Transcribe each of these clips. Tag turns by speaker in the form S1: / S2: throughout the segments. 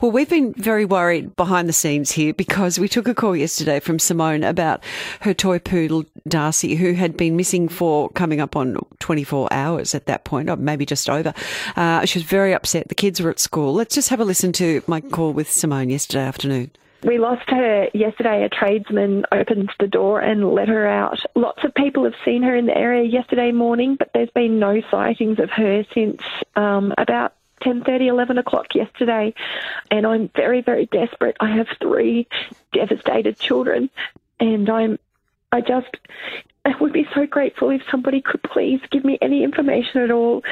S1: Well, we've been very worried behind the scenes here because we took a call yesterday from Simone about her toy poodle, Darcy, who had been missing for coming up on 24 hours at that point, or maybe just over. Uh, she was very upset. The kids were at school. Let's just have a listen to my call with Simone yesterday afternoon.
S2: We lost her yesterday. A tradesman opened the door and let her out. Lots of people have seen her in the area yesterday morning, but there's been no sightings of her since um, about 10:30, 11 o'clock yesterday, and I'm very, very desperate. I have three devastated children, and I'm, I just, I would be so grateful if somebody could please give me any information at all.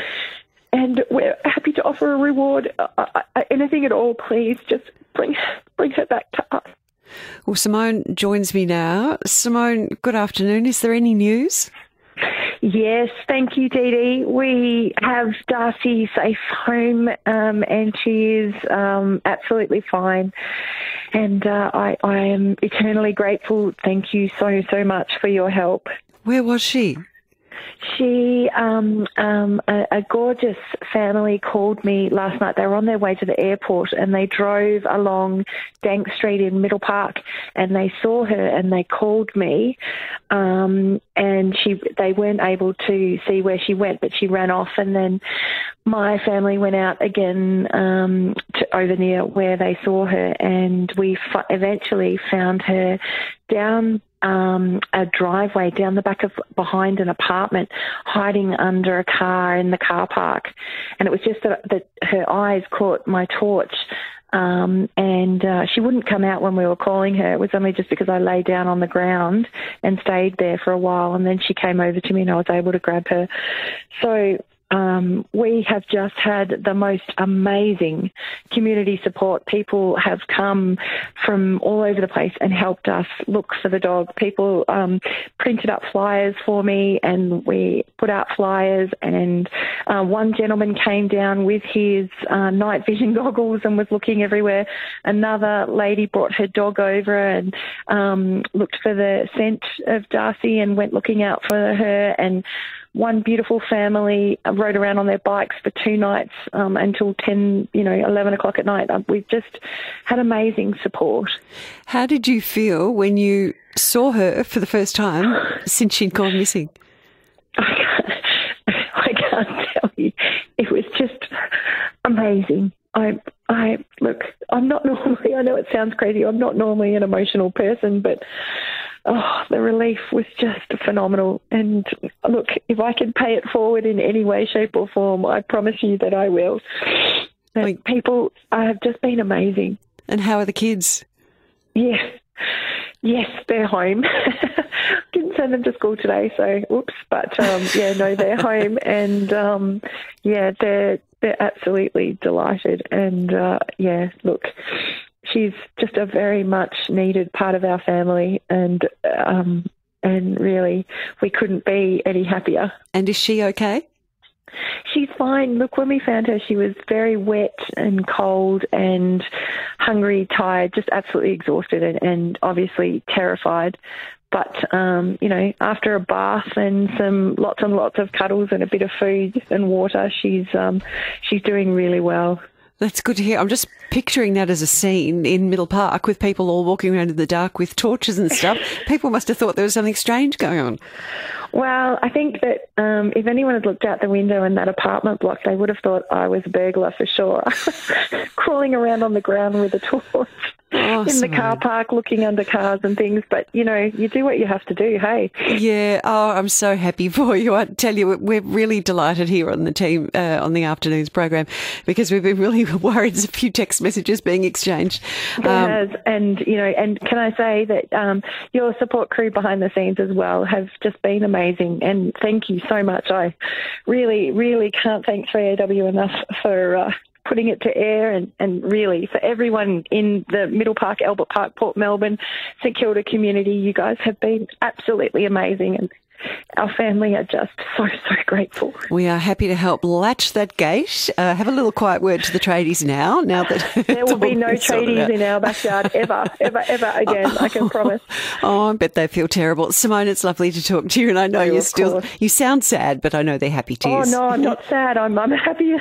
S2: And we're happy to offer a reward, uh, uh, anything at all. Please, just bring bring her back to us.
S1: Well, Simone joins me now. Simone, good afternoon. Is there any news?
S2: Yes, thank you, Dee Dee. We have Darcy safe home, um, and she is um, absolutely fine. And uh, I, I am eternally grateful. Thank you so, so much for your help.
S1: Where was she?
S2: She, um, um, a, a, gorgeous family called me last night. They were on their way to the airport and they drove along Danks Street in Middle Park and they saw her and they called me. Um, and she, they weren't able to see where she went, but she ran off. And then my family went out again um, to over near where they saw her, and we f- eventually found her down um, a driveway down the back of behind an apartment, hiding under a car in the car park. And it was just that, that her eyes caught my torch. Um, and uh, she wouldn't come out when we were calling her. It was only just because I lay down on the ground and stayed there for a while, and then she came over to me, and I was able to grab her. So um, we have just had the most amazing community support. People have come from all over the place and helped us look for the dog. People um, printed up flyers for me, and we put out flyers. And uh, one gentleman came down with his uh, night vision goggles and was looking everywhere. Another lady brought her dog over and um, looked for the scent of Darcy and went looking out for her. And one beautiful family rode around on their bikes for two nights um, until 10, you know, 11 o'clock at night. Um, we've just had amazing support.
S1: How did you feel when you saw her for the first time since she'd gone missing?
S2: I can't, I can't tell you. It was just amazing. I, I look. I'm not normally. I know it sounds crazy. I'm not normally an emotional person, but oh, the relief was just phenomenal. And look, if I can pay it forward in any way, shape, or form, I promise you that I will. Like, people have just been amazing.
S1: And how are the kids?
S2: Yes, yes, they're home. Didn't send them to school today, so oops. But um, yeah, no, they're home, and um, yeah, they're they're absolutely delighted. And uh, yeah, look, she's just a very much needed part of our family, and um, and really, we couldn't be any happier.
S1: And is she okay?
S2: She's fine. Look, when we found her, she was very wet and cold and hungry, tired, just absolutely exhausted and, and obviously terrified. But um, you know, after a bath and some lots and lots of cuddles and a bit of food and water, she's um, she's doing really well.
S1: That's good to hear. I'm just picturing that as a scene in Middle Park with people all walking around in the dark with torches and stuff. people must have thought there was something strange going on.
S2: Well, I think that um, if anyone had looked out the window in that apartment block, they would have thought I was a burglar for sure, crawling around on the ground with a torch in the car park looking under cars and things. But, you know, you do what you have to do, hey?
S1: Yeah. Oh, I'm so happy for you. I tell you, we're really delighted here on the team, uh, on the afternoons program, because we've been really worried. There's a few text messages being exchanged.
S2: There um, has. And, you know, and can I say that um, your support crew behind the scenes as well have just been amazing. And thank you so much. I really, really can't thank 3AW enough for uh, putting it to air and, and really for everyone in the Middle Park, Albert Park, Port Melbourne, St Kilda community, you guys have been absolutely amazing and our family are just so, so grateful.
S1: We are happy to help latch that gate. Uh, have a little quiet word to the tradies now. Now that
S2: there will be no tradies in our backyard ever, ever, ever again. I can promise.
S1: Oh, I bet they feel terrible. Simone, it's lovely to talk to you, and I know oh, you still course. you sound sad, but I know they're happy tears.
S2: Oh no, I'm not sad. I'm I'm happy.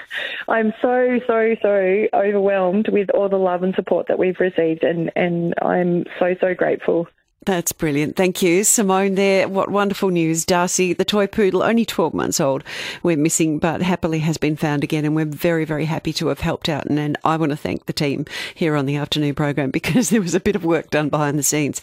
S2: I'm so so so overwhelmed with all the love and support that we've received, and and I'm so so grateful.
S1: That's brilliant. Thank you, Simone. There, what wonderful news. Darcy, the toy poodle, only 12 months old, we're missing, but happily has been found again. And we're very, very happy to have helped out. And, and I want to thank the team here on the afternoon program because there was a bit of work done behind the scenes.